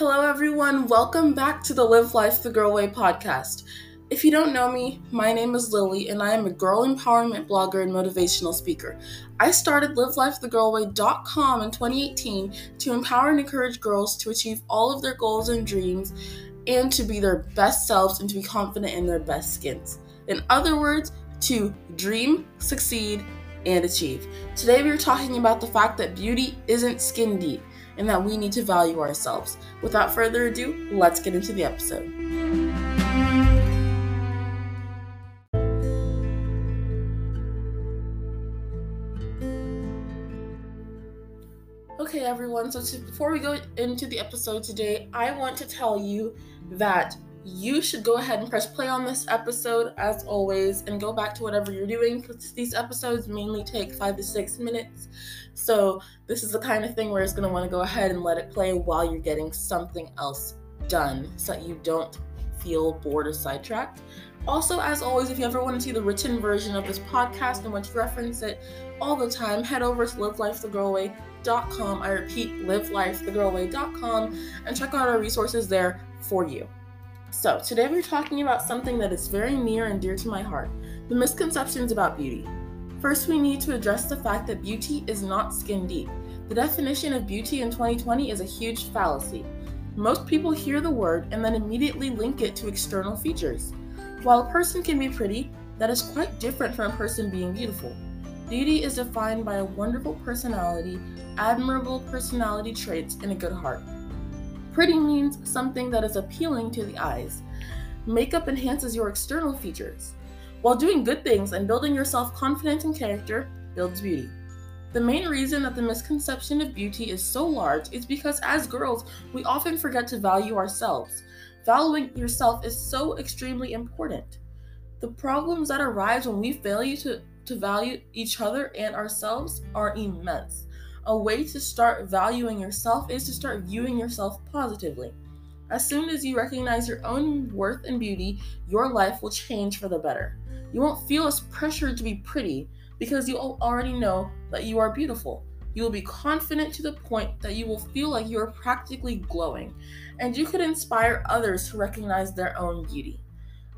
Hello, everyone. Welcome back to the Live Life the Girl Way podcast. If you don't know me, my name is Lily, and I am a girl empowerment blogger and motivational speaker. I started LiveLifeTheGirlWay.com in 2018 to empower and encourage girls to achieve all of their goals and dreams and to be their best selves and to be confident in their best skins. In other words, to dream, succeed, and achieve. Today, we are talking about the fact that beauty isn't skin deep and that we need to value ourselves. Without further ado, let's get into the episode. Okay, everyone, so to, before we go into the episode today, I want to tell you that you should go ahead and press play on this episode as always and go back to whatever you're doing because these episodes mainly take five to six minutes. So, this is the kind of thing where it's going to want to go ahead and let it play while you're getting something else done so that you don't feel bored or sidetracked. Also, as always, if you ever want to see the written version of this podcast and want to reference it all the time, head over to livelifethegirlway.com. I repeat, livelifethegirlway.com and check out our resources there for you. So, today we're talking about something that is very near and dear to my heart the misconceptions about beauty. First, we need to address the fact that beauty is not skin deep. The definition of beauty in 2020 is a huge fallacy. Most people hear the word and then immediately link it to external features. While a person can be pretty, that is quite different from a person being beautiful. Beauty is defined by a wonderful personality, admirable personality traits, and a good heart. Pretty means something that is appealing to the eyes. Makeup enhances your external features, while doing good things and building your self confidence and character builds beauty. The main reason that the misconception of beauty is so large is because as girls, we often forget to value ourselves. Valuing yourself is so extremely important. The problems that arise when we fail to, to value each other and ourselves are immense. A way to start valuing yourself is to start viewing yourself positively. As soon as you recognize your own worth and beauty, your life will change for the better. You won't feel as pressured to be pretty because you already know that you are beautiful. You will be confident to the point that you will feel like you are practically glowing, and you could inspire others to recognize their own beauty.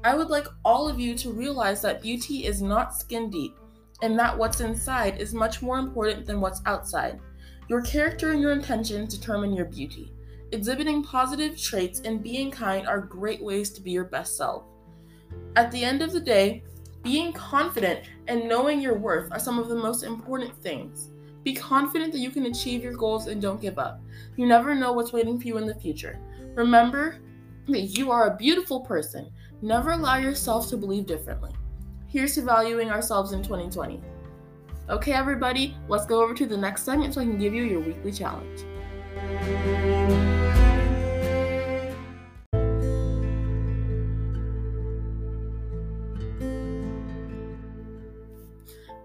I would like all of you to realize that beauty is not skin deep, and that what's inside is much more important than what's outside. Your character and your intentions determine your beauty. Exhibiting positive traits and being kind are great ways to be your best self. At the end of the day, being confident and knowing your worth are some of the most important things. Be confident that you can achieve your goals and don't give up. You never know what's waiting for you in the future. Remember that you are a beautiful person. Never allow yourself to believe differently. Here's to valuing ourselves in 2020. Okay, everybody, let's go over to the next segment so I can give you your weekly challenge.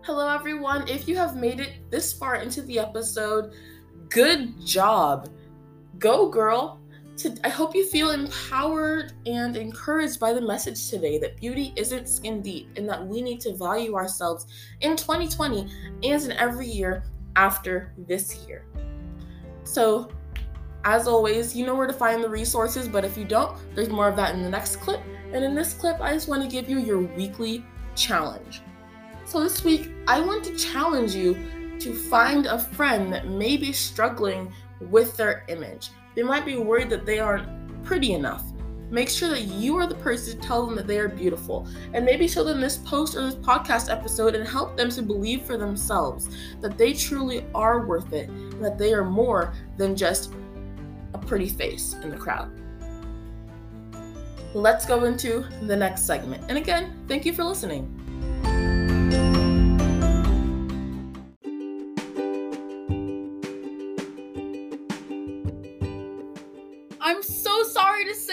Hello, everyone. If you have made it this far into the episode, good job. Go, girl. I hope you feel empowered and encouraged by the message today that beauty isn't skin deep and that we need to value ourselves in 2020 and in every year after this year. So, as always, you know where to find the resources, but if you don't, there's more of that in the next clip. And in this clip, I just want to give you your weekly challenge. So this week, I want to challenge you to find a friend that may be struggling with their image. They might be worried that they aren't pretty enough. Make sure that you are the person to tell them that they are beautiful. And maybe show them this post or this podcast episode and help them to believe for themselves that they truly are worth it, and that they are more than just a pretty face in the crowd. Let's go into the next segment. And again, thank you for listening.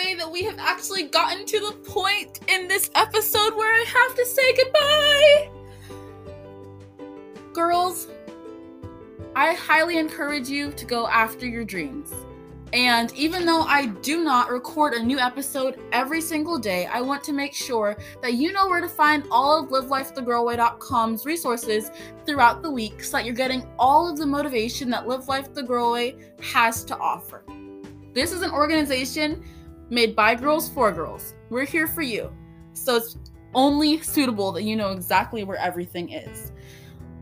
Say that we have actually gotten to the point in this episode where I have to say goodbye. Girls, I highly encourage you to go after your dreams. And even though I do not record a new episode every single day, I want to make sure that you know where to find all of livelifethegirlway.com's resources throughout the week so that you're getting all of the motivation that Live Life the Girl Way has to offer. This is an organization made by girls for girls. We're here for you. So it's only suitable that you know exactly where everything is.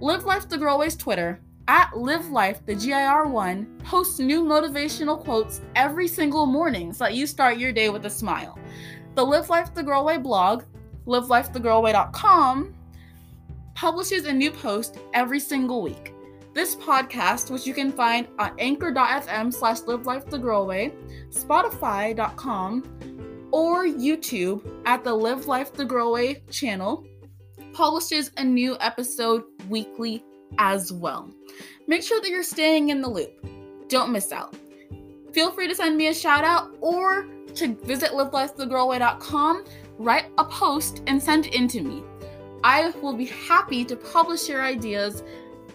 Live Life the Girl Way's Twitter at Live Life the GIR1 posts new motivational quotes every single morning so that you start your day with a smile. The Live Life the Girl Way blog, livelifethegirlway.com, publishes a new post every single week. This podcast, which you can find on anchor.fm slash live life the girl way, spotify.com, or YouTube at the Live Life the Girl Way channel, publishes a new episode weekly as well. Make sure that you're staying in the loop. Don't miss out. Feel free to send me a shout out or to visit livelifethegirlway.com, write a post, and send it in to me. I will be happy to publish your ideas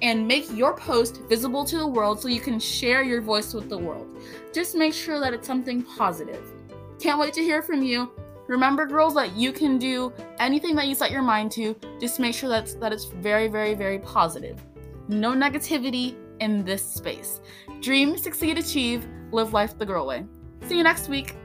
and make your post visible to the world so you can share your voice with the world. Just make sure that it's something positive. Can't wait to hear from you. Remember, girls, that you can do anything that you set your mind to. Just make sure that's that it's very, very, very positive. No negativity in this space. Dream, succeed, achieve, live life the girl way. See you next week.